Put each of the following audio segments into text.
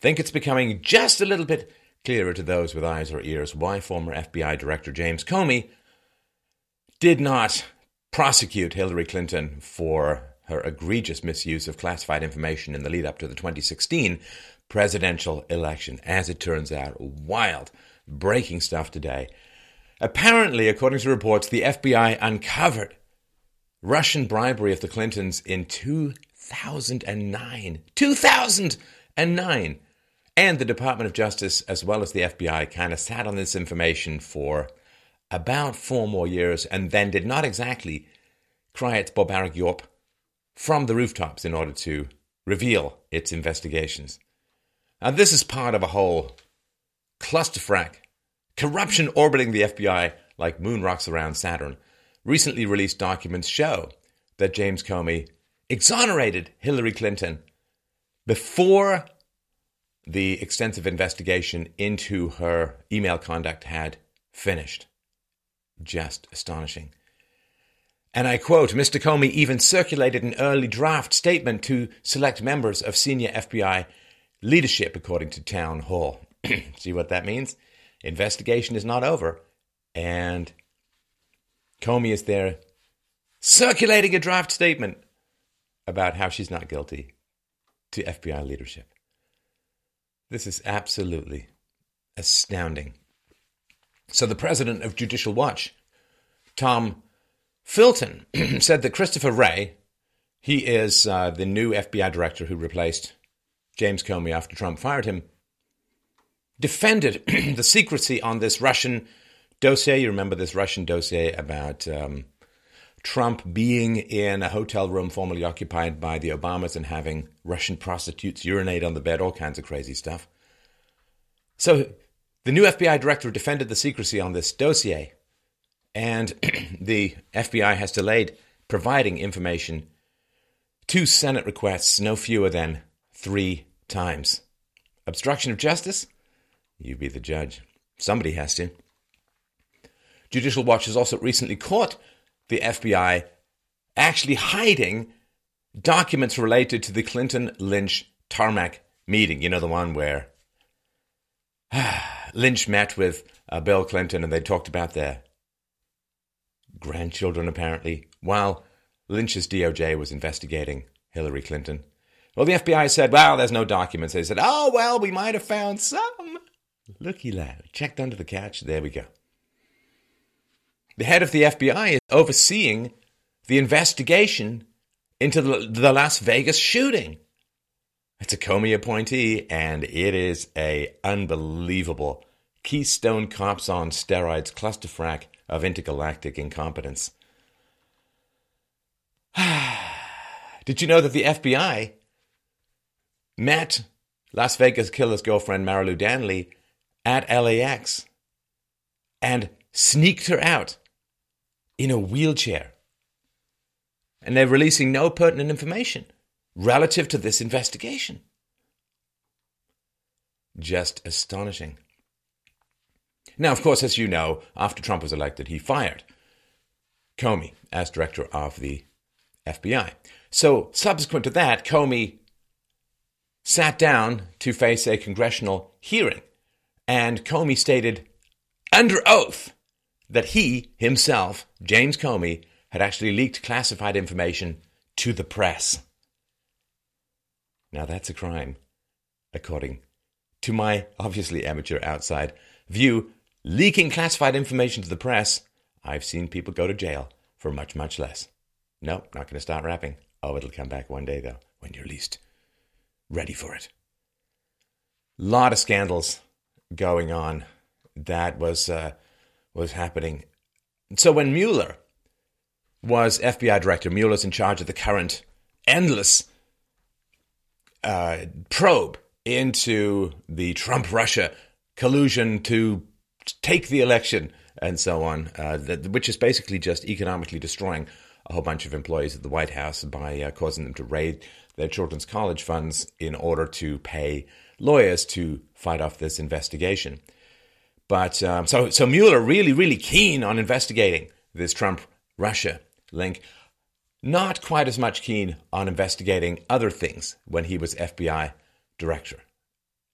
think it's becoming just a little bit clearer to those with eyes or ears why former FBI Director James Comey did not prosecute Hillary Clinton for her egregious misuse of classified information in the lead up to the 2016 presidential election. As it turns out, wild, breaking stuff today. Apparently, according to reports, the FBI uncovered Russian bribery of the Clintons in 2009. 2009! And the Department of Justice, as well as the FBI, kind of sat on this information for about four more years and then did not exactly cry its barbaric yawp from the rooftops in order to reveal its investigations. And this is part of a whole clusterfuck corruption orbiting the FBI like moon rocks around Saturn. Recently released documents show that James Comey exonerated Hillary Clinton before the extensive investigation into her email conduct had finished. Just astonishing. And I quote Mr. Comey even circulated an early draft statement to select members of senior FBI leadership, according to Town Hall. See what that means? Investigation is not over, and Comey is there circulating a draft statement about how she's not guilty to FBI leadership. This is absolutely astounding. So, the president of Judicial Watch, Tom Fitton, said that Christopher Wray, he is uh, the new FBI director who replaced James Comey after Trump fired him, defended the secrecy on this Russian dossier. You remember this Russian dossier about um, Trump being in a hotel room formerly occupied by the Obamas and having Russian prostitutes urinate on the bed, all kinds of crazy stuff. So the new FBI director defended the secrecy on this dossier, and the FBI has delayed providing information to Senate requests no fewer than three times. Obstruction of justice? You be the judge. Somebody has to. Judicial Watch has also recently caught the FBI actually hiding documents related to the Clinton Lynch tarmac meeting. You know, the one where Lynch met with uh, Bill Clinton and they talked about their grandchildren, apparently, while Lynch's DOJ was investigating Hillary Clinton. Well, the FBI said, well, there's no documents. They said, oh, well, we might have found some. Looky lad, checked under the couch. There we go. The head of the FBI is overseeing the investigation into the, the Las Vegas shooting. It's a Comey appointee, and it is a unbelievable Keystone Cops on steroids clusterfuck of intergalactic incompetence. Did you know that the FBI met Las Vegas killer's girlfriend Marilou Danley at LAX and sneaked her out in a wheelchair. And they're releasing no pertinent information relative to this investigation. Just astonishing. Now, of course, as you know, after Trump was elected, he fired Comey as director of the FBI. So, subsequent to that, Comey sat down to face a congressional hearing, and Comey stated under oath that he himself, James Comey, had actually leaked classified information to the press. Now that's a crime, according to my obviously amateur outside view. Leaking classified information to the press, I've seen people go to jail for much, much less. No, not going to start rapping. Oh, it'll come back one day, though, when you're least ready for it. Lot of scandals going on. That was uh, was happening. So when Mueller was FBI director, Mueller's in charge of the current endless uh, probe into the Trump Russia collusion to take the election and so on, uh, that, which is basically just economically destroying a whole bunch of employees at the White House by uh, causing them to raid their children's college funds in order to pay lawyers to fight off this investigation. But um, so, so Mueller really, really keen on investigating this Trump Russia link. Not quite as much keen on investigating other things when he was FBI director.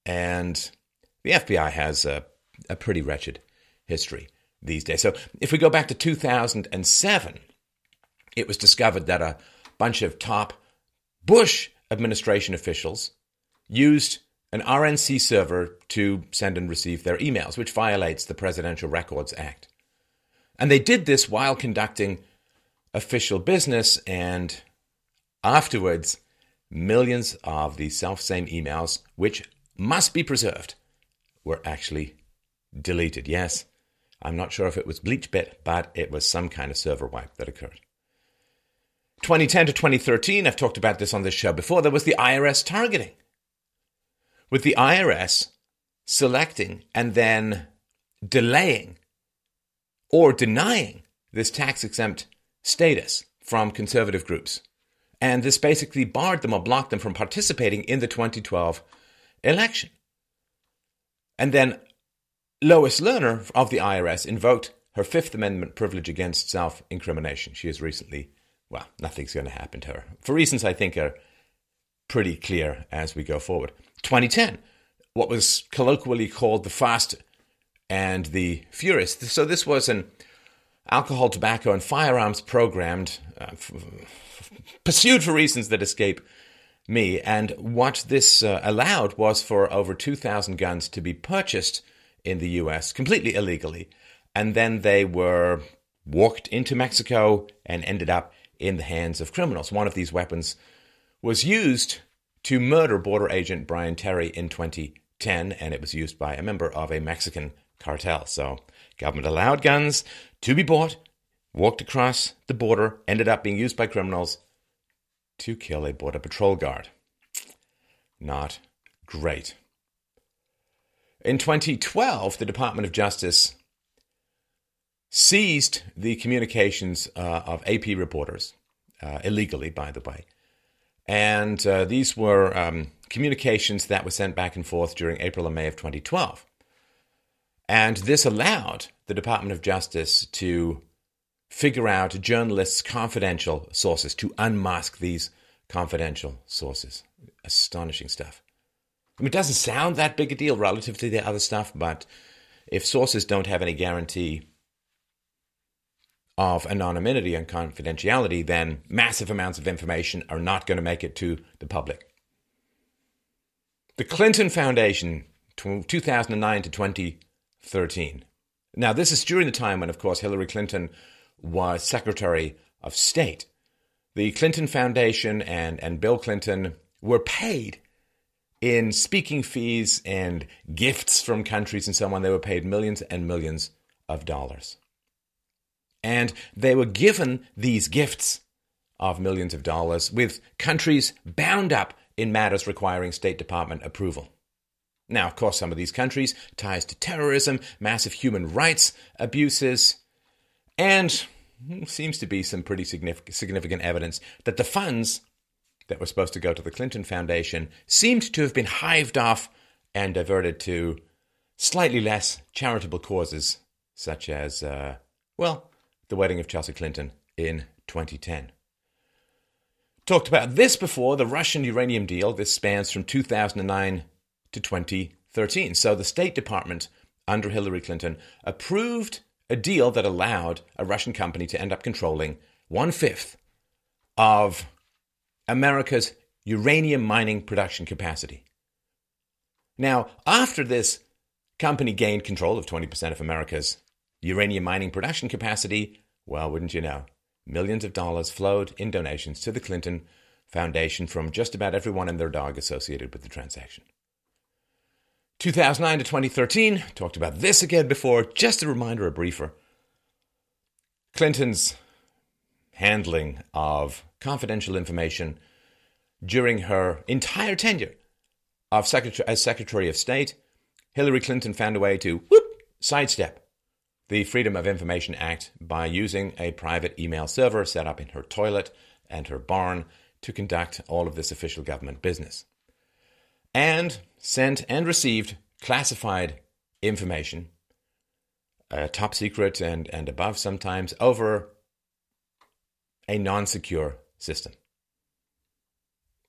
And the FBI has a, a pretty wretched history these days. So if we go back to 2007, it was discovered that a bunch of top Bush administration officials used an RNC server to send and receive their emails, which violates the Presidential Records Act. And they did this while conducting official business, and afterwards, millions of the self same emails, which must be preserved, were actually deleted. Yes, I'm not sure if it was BleachBit, but it was some kind of server wipe that occurred. 2010 to 2013, I've talked about this on this show before, there was the IRS targeting with the IRS selecting and then delaying or denying this tax exempt status from conservative groups. And this basically barred them or blocked them from participating in the 2012 election. And then Lois Lerner of the IRS invoked her Fifth Amendment privilege against self incrimination. She has recently, well, nothing's going to happen to her for reasons I think are pretty clear as we go forward. 2010, what was colloquially called the Fast and the Furious. So this was an alcohol, tobacco, and firearms programmed, uh, f- pursued for reasons that escape me. And what this uh, allowed was for over 2,000 guns to be purchased in the US completely illegally. And then they were walked into Mexico and ended up in the hands of criminals. One of these weapons was used to murder border agent Brian Terry in 2010, and it was used by a member of a Mexican cartel. So, government allowed guns to be bought, walked across the border, ended up being used by criminals to kill a border patrol guard. Not great. In 2012, the Department of Justice seized the communications uh, of AP reporters, uh, illegally, by the way, and uh, these were um, communications that were sent back and forth during April and May of 2012. And this allowed the Department of Justice to figure out journalists' confidential sources, to unmask these confidential sources. Astonishing stuff. I mean, it doesn't sound that big a deal relative to the other stuff, but if sources don't have any guarantee of anonymity and confidentiality, then massive amounts of information are not going to make it to the public. The Clinton Foundation, 2009 to 2013. Now, this is during the time when, of course, Hillary Clinton was Secretary of State. The Clinton Foundation and, and Bill Clinton were paid in speaking fees and gifts from countries and so on. They were paid millions and millions of dollars. And they were given these gifts of millions of dollars with countries bound up in matters requiring State Department approval. Now, of course, some of these countries, ties to terrorism, massive human rights abuses, and seems to be some pretty significant evidence that the funds that were supposed to go to the Clinton Foundation seemed to have been hived off and diverted to slightly less charitable causes, such as, uh, well, the wedding of Chelsea Clinton in 2010. Talked about this before the Russian uranium deal. This spans from 2009 to 2013. So the State Department under Hillary Clinton approved a deal that allowed a Russian company to end up controlling one fifth of America's uranium mining production capacity. Now, after this company gained control of 20% of America's uranium mining production capacity, well, wouldn't you know, millions of dollars flowed in donations to the Clinton Foundation from just about everyone and their dog associated with the transaction. 2009 to 2013, talked about this again before, just a reminder, a briefer. Clinton's handling of confidential information during her entire tenure of secretary, as Secretary of State, Hillary Clinton found a way to whoop, sidestep the Freedom of Information Act by using a private email server set up in her toilet and her barn to conduct all of this official government business. And sent and received classified information, uh, top secret and, and above sometimes, over a non secure system,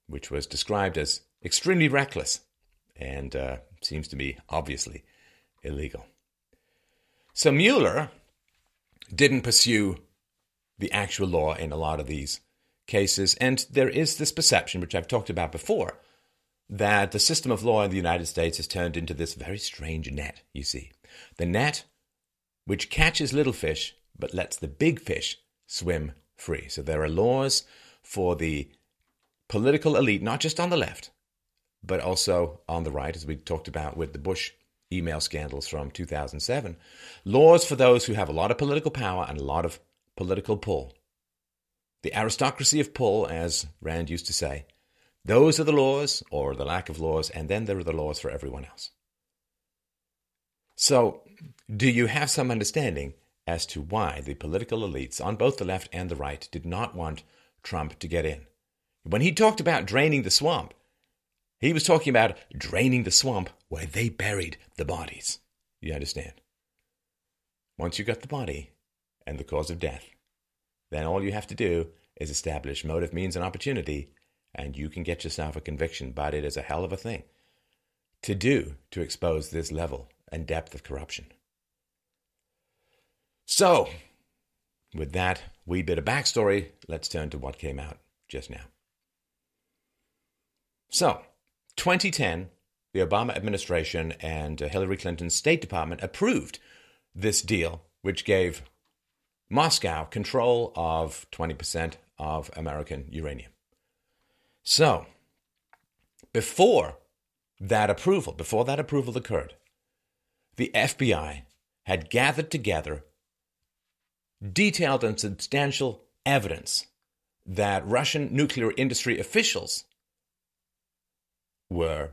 which was described as extremely reckless and uh, seems to be obviously illegal. So Mueller didn't pursue the actual law in a lot of these cases, and there is this perception, which I've talked about before, that the system of law in the United States has turned into this very strange net, you see. The net which catches little fish but lets the big fish swim free. So there are laws for the political elite, not just on the left, but also on the right, as we talked about with the Bush email scandals from 2007. Laws for those who have a lot of political power and a lot of political pull. The aristocracy of pull, as Rand used to say. Those are the laws, or the lack of laws, and then there are the laws for everyone else. So, do you have some understanding as to why the political elites on both the left and the right did not want Trump to get in? When he talked about draining the swamp, he was talking about draining the swamp where they buried the bodies. You understand? Once you got the body and the cause of death, then all you have to do is establish motive, means, and opportunity, and you can get yourself a conviction. But it is a hell of a thing to do to expose this level and depth of corruption. So, with that wee bit of backstory, let's turn to what came out just now. So, 2010, the Obama administration and uh, Hillary Clinton's State Department approved this deal, which gave Moscow control of 20% of American uranium. So, before that approval, before that approval occurred, the FBI had gathered together detailed and substantial evidence that Russian nuclear industry officials were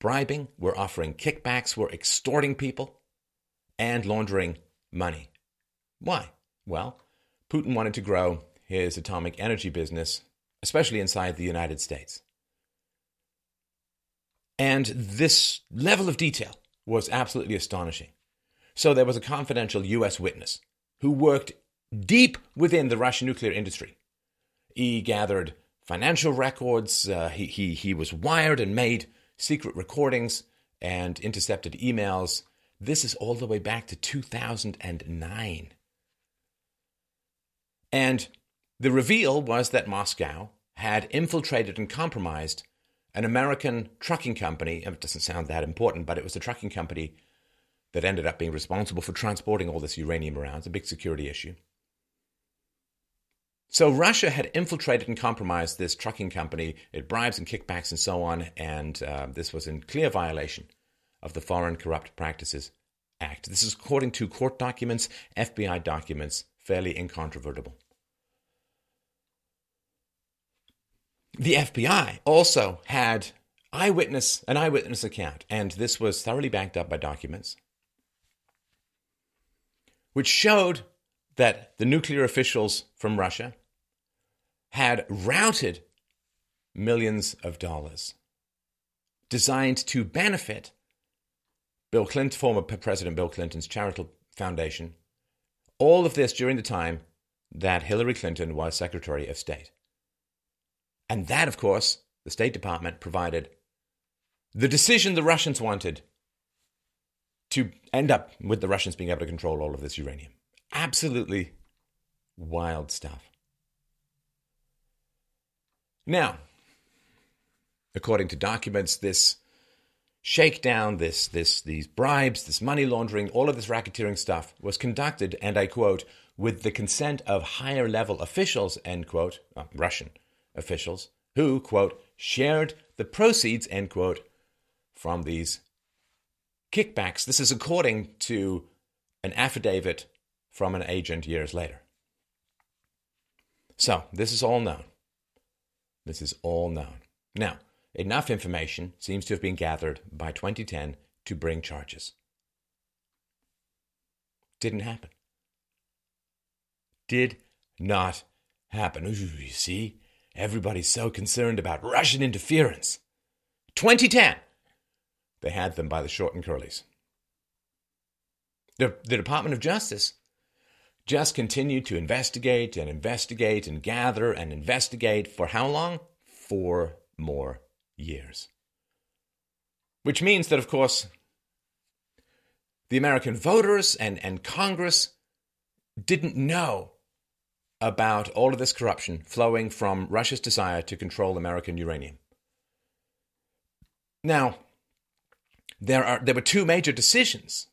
bribing, were offering kickbacks, were extorting people, and laundering money. Why? Well, Putin wanted to grow his atomic energy business, especially inside the United States. And this level of detail was absolutely astonishing. So there was a confidential US witness who worked deep within the Russian nuclear industry. He gathered financial records, uh, he, he, he was wired and made secret recordings and intercepted emails. This is all the way back to 2009. And the reveal was that Moscow had infiltrated and compromised an American trucking company. It doesn't sound that important, but it was a trucking company that ended up being responsible for transporting all this uranium around. It's a big security issue. So Russia had infiltrated and compromised this trucking company. It bribes and kickbacks and so on, and uh, this was in clear violation of the Foreign Corrupt Practices Act. This is according to court documents, FBI documents, fairly incontrovertible. The FBI also had eyewitness an eyewitness account, and this was thoroughly backed up by documents which showed that the nuclear officials from Russia had routed millions of dollars designed to benefit Bill Clinton, former President Bill Clinton's charitable foundation. All of this during the time that Hillary Clinton was Secretary of State. And that, of course, the State Department provided the decision the Russians wanted to end up with the Russians being able to control all of this uranium. Absolutely wild stuff. Now, according to documents, this shakedown, this, this, these bribes, this money laundering, all of this racketeering stuff was conducted, and I quote, with the consent of higher level officials, end quote, uh, Russian officials, who, quote, shared the proceeds, end quote, from these kickbacks. This is according to an affidavit from an agent years later. So, this is all known. This is all known. Now, enough information seems to have been gathered by 2010 to bring charges. Didn't happen. Did not happen. Ooh, you see, everybody's so concerned about Russian interference. 2010, they had them by the short and curlies. The, the Department of Justice just continued to investigate and investigate and gather and investigate for how long? Four more years. Which means that, of course, the American voters and, and Congress didn't know about all of this corruption flowing from Russia's desire to control American uranium. Now, there are there were two major decisions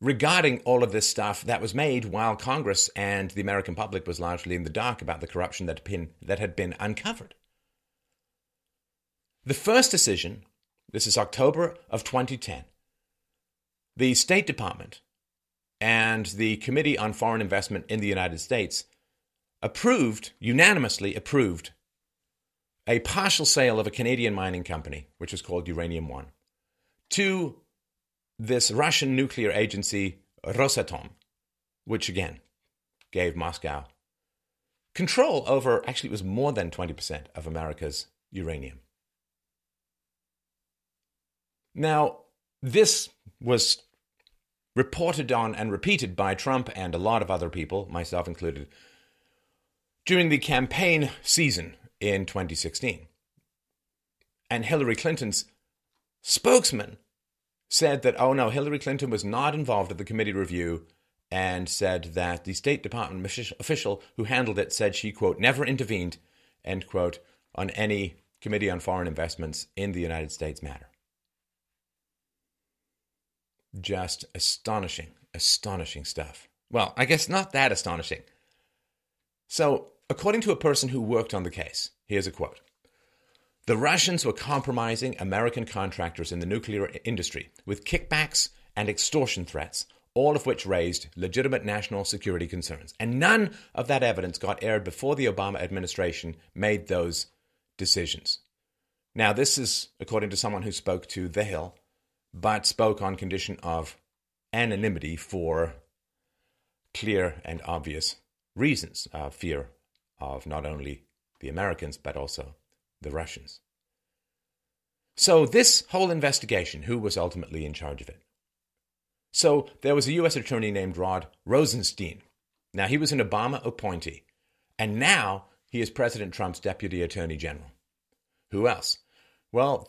regarding all of this stuff that was made while Congress and the American public was largely in the dark about the corruption that had been, that had been uncovered. The first decision, this is October of 2010, the State Department and the Committee on Foreign Investment in the United States approved, unanimously approved, a partial sale of a Canadian mining company, which was called Uranium One, to this Russian nuclear agency, Rosatom, which again gave Moscow control over, actually, it was more than 20% of America's uranium. Now, this was reported on and repeated by Trump and a lot of other people, myself included, during the campaign season in 2016. And Hillary Clinton's spokesman said that, oh no, Hillary Clinton was not involved at the committee review and said that the State Department official who handled it said she, quote, never intervened, end quote, on any Committee on Foreign Investments in the United States matter. Just astonishing, astonishing stuff. Well, I guess not that astonishing. So, according to a person who worked on the case, here's a quote The Russians were compromising American contractors in the nuclear industry with kickbacks and extortion threats, all of which raised legitimate national security concerns. And none of that evidence got aired before the Obama administration made those decisions. Now, this is according to someone who spoke to The Hill but spoke on condition of anonymity for clear and obvious reasons uh, fear of not only the Americans, but also the Russians. So, this whole investigation, who was ultimately in charge of it? So, there was a U.S. attorney named Rod Rosenstein. Now, he was an Obama appointee, and now he is President Trump's deputy attorney general. Who else? Well,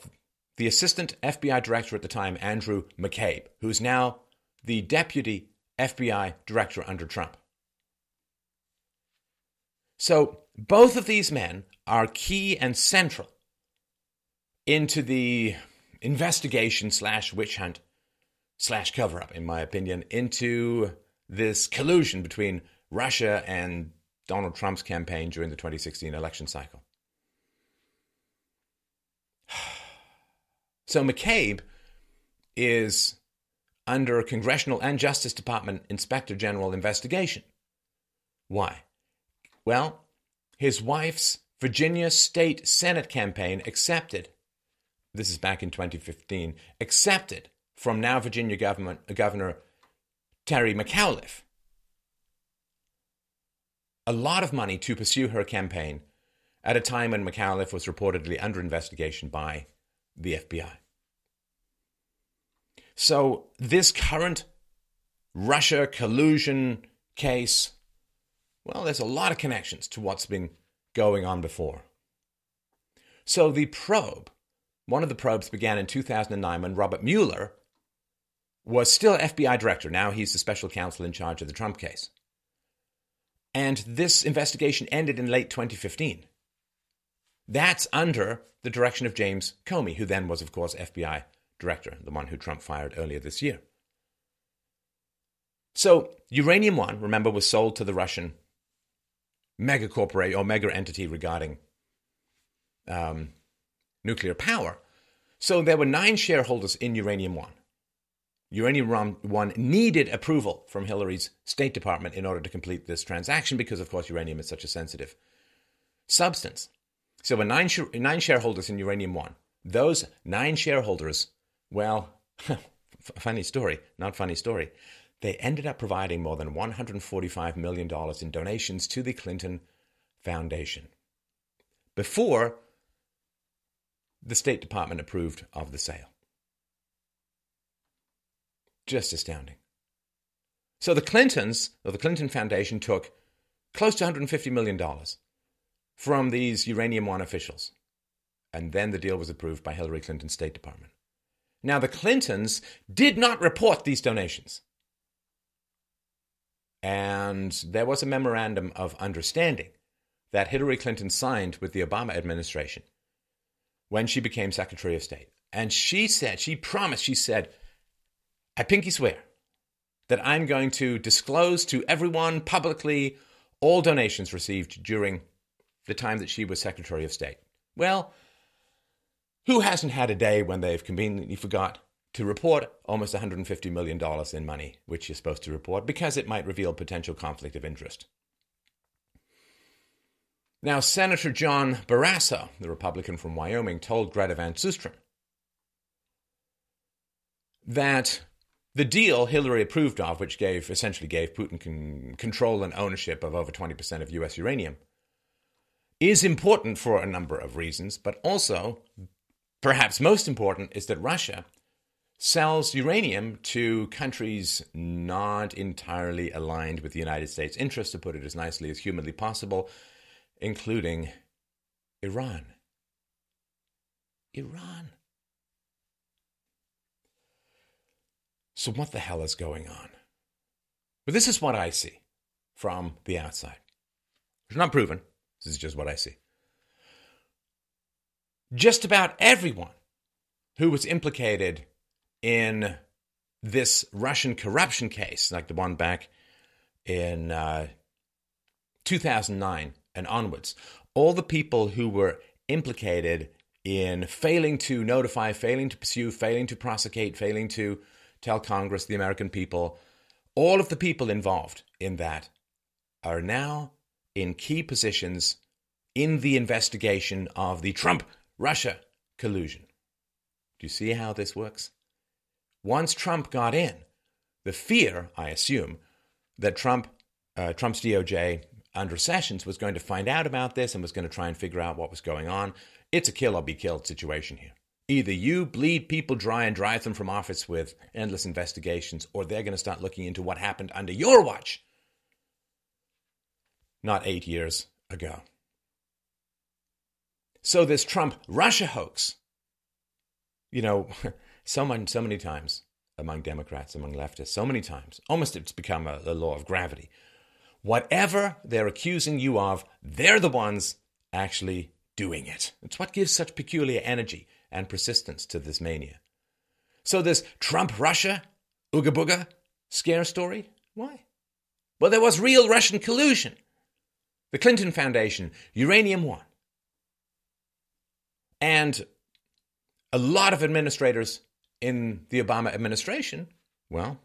the assistant FBI director at the time, Andrew McCabe, who's now the deputy FBI director under Trump. So both of these men are key and central into the investigation slash witch hunt slash cover up, in my opinion, into this collusion between Russia and Donald Trump's campaign during the 2016 election cycle. So McCabe is under Congressional and Justice Department Inspector General investigation. Why? Well, his wife's Virginia State Senate campaign accepted, this is back in 2015, accepted from now Virginia government, Governor Terry McAuliffe a lot of money to pursue her campaign at a time when McAuliffe was reportedly under investigation by the FBI. So, this current Russia collusion case, well, there's a lot of connections to what's been going on before. So, the probe, one of the probes began in 2009 when Robert Mueller was still FBI director. Now he's the special counsel in charge of the Trump case. And this investigation ended in late 2015. That's under the direction of James Comey, who then was, of course, FBI director, the one who Trump fired earlier this year. So, Uranium One, remember, was sold to the Russian mega corporation or mega entity regarding um, nuclear power. So, there were nine shareholders in Uranium One. Uranium One needed approval from Hillary's State Department in order to complete this transaction because, of course, uranium is such a sensitive substance. So, were nine, sh- nine shareholders in Uranium One, those nine shareholders, well, funny story, not funny story, they ended up providing more than $145 million in donations to the Clinton Foundation before the State Department approved of the sale. Just astounding. So the Clintons, or the Clinton Foundation, took close to $150 million from these Uranium One officials. And then the deal was approved by Hillary Clinton's State Department. Now, the Clintons did not report these donations. And there was a memorandum of understanding that Hillary Clinton signed with the Obama administration when she became Secretary of State. And she said, she promised, she said, I pinky swear that I'm going to disclose to everyone publicly all donations received during the time that she was Secretary of State. Well, who hasn't had a day when they've conveniently forgot to report almost $150 million in money, which you're supposed to report, because it might reveal potential conflict of interest? Now, Senator John Barrasso, the Republican from Wyoming, told Greta Van Susteren that the deal Hillary approved of, which gave essentially gave Putin con- control and ownership of over 20% of US uranium, is important for a number of reasons, but also, perhaps most important, is that Russia sells uranium to countries not entirely aligned with the United States' interests, to put it as nicely as humanly possible, including Iran. Iran. So, what the hell is going on? But this is what I see from the outside. It's not proven. This is just what I see. Just about everyone who was implicated in this Russian corruption case, like the one back in uh, 2009 and onwards, all the people who were implicated in failing to notify, failing to pursue, failing to prosecute, failing to tell Congress, the American people, all of the people involved in that are now in key positions in the investigation of the Trump Russia collusion. Do you see how this works? Once Trump got in, the fear, I assume, that Trump, uh, Trump's DOJ under Sessions was going to find out about this and was going to try and figure out what was going on. It's a kill or be killed situation here. Either you bleed people dry and drive them from office with endless investigations, or they're going to start looking into what happened under your watch, not eight years ago. So, this Trump Russia hoax, you know, so, many, so many times among Democrats, among leftists, so many times, almost it's become a, a law of gravity. Whatever they're accusing you of, they're the ones actually doing it. It's what gives such peculiar energy and persistence to this mania. So, this Trump Russia, Ooga Booga scare story? Why? Well, there was real Russian collusion. The Clinton Foundation, Uranium One. And a lot of administrators in the Obama administration, well,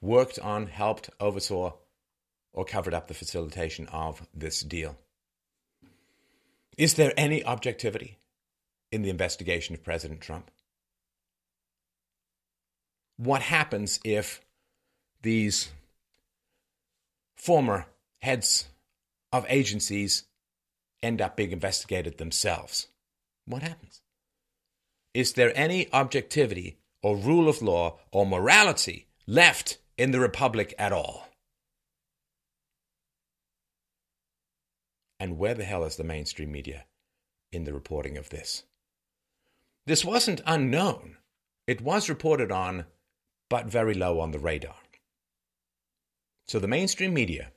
worked on, helped, oversaw, or covered up the facilitation of this deal. Is there any objectivity in the investigation of President Trump? What happens if these former heads of agencies end up being investigated themselves? What happens? Is there any objectivity or rule of law or morality left in the Republic at all? And where the hell is the mainstream media in the reporting of this? This wasn't unknown. It was reported on, but very low on the radar. So the mainstream media,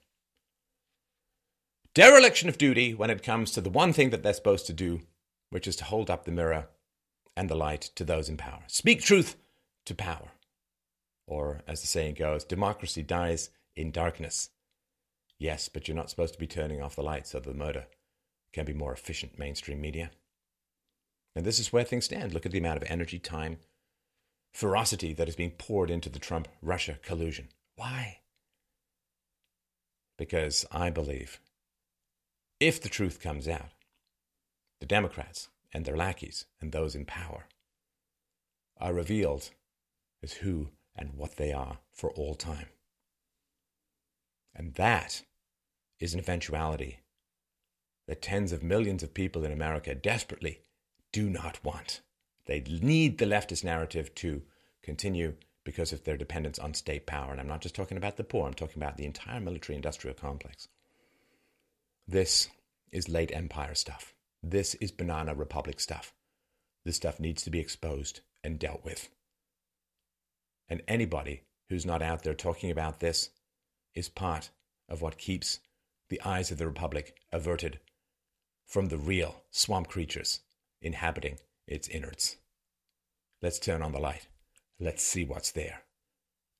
dereliction of duty when it comes to the one thing that they're supposed to do, which is to hold up the mirror and the light to those in power. Speak truth to power. Or, as the saying goes, democracy dies in darkness. Yes, but you're not supposed to be turning off the lights so the murder can be more efficient mainstream media. And this is where things stand. Look at the amount of energy, time, ferocity that is being poured into the Trump Russia collusion. Why? Because I believe if the truth comes out, the Democrats and their lackeys and those in power are revealed as who and what they are for all time. And that is an eventuality that tens of millions of people in America desperately do not want. They need the leftist narrative to continue because of their dependence on state power. And I'm not just talking about the poor, I'm talking about the entire military industrial complex. This is late empire stuff. This is banana republic stuff. This stuff needs to be exposed and dealt with. And anybody who's not out there talking about this is part of what keeps the eyes of the Republic averted from the real swamp creatures inhabiting its innards. Let's turn on the light. Let's see what's there.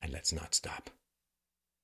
And let's not stop.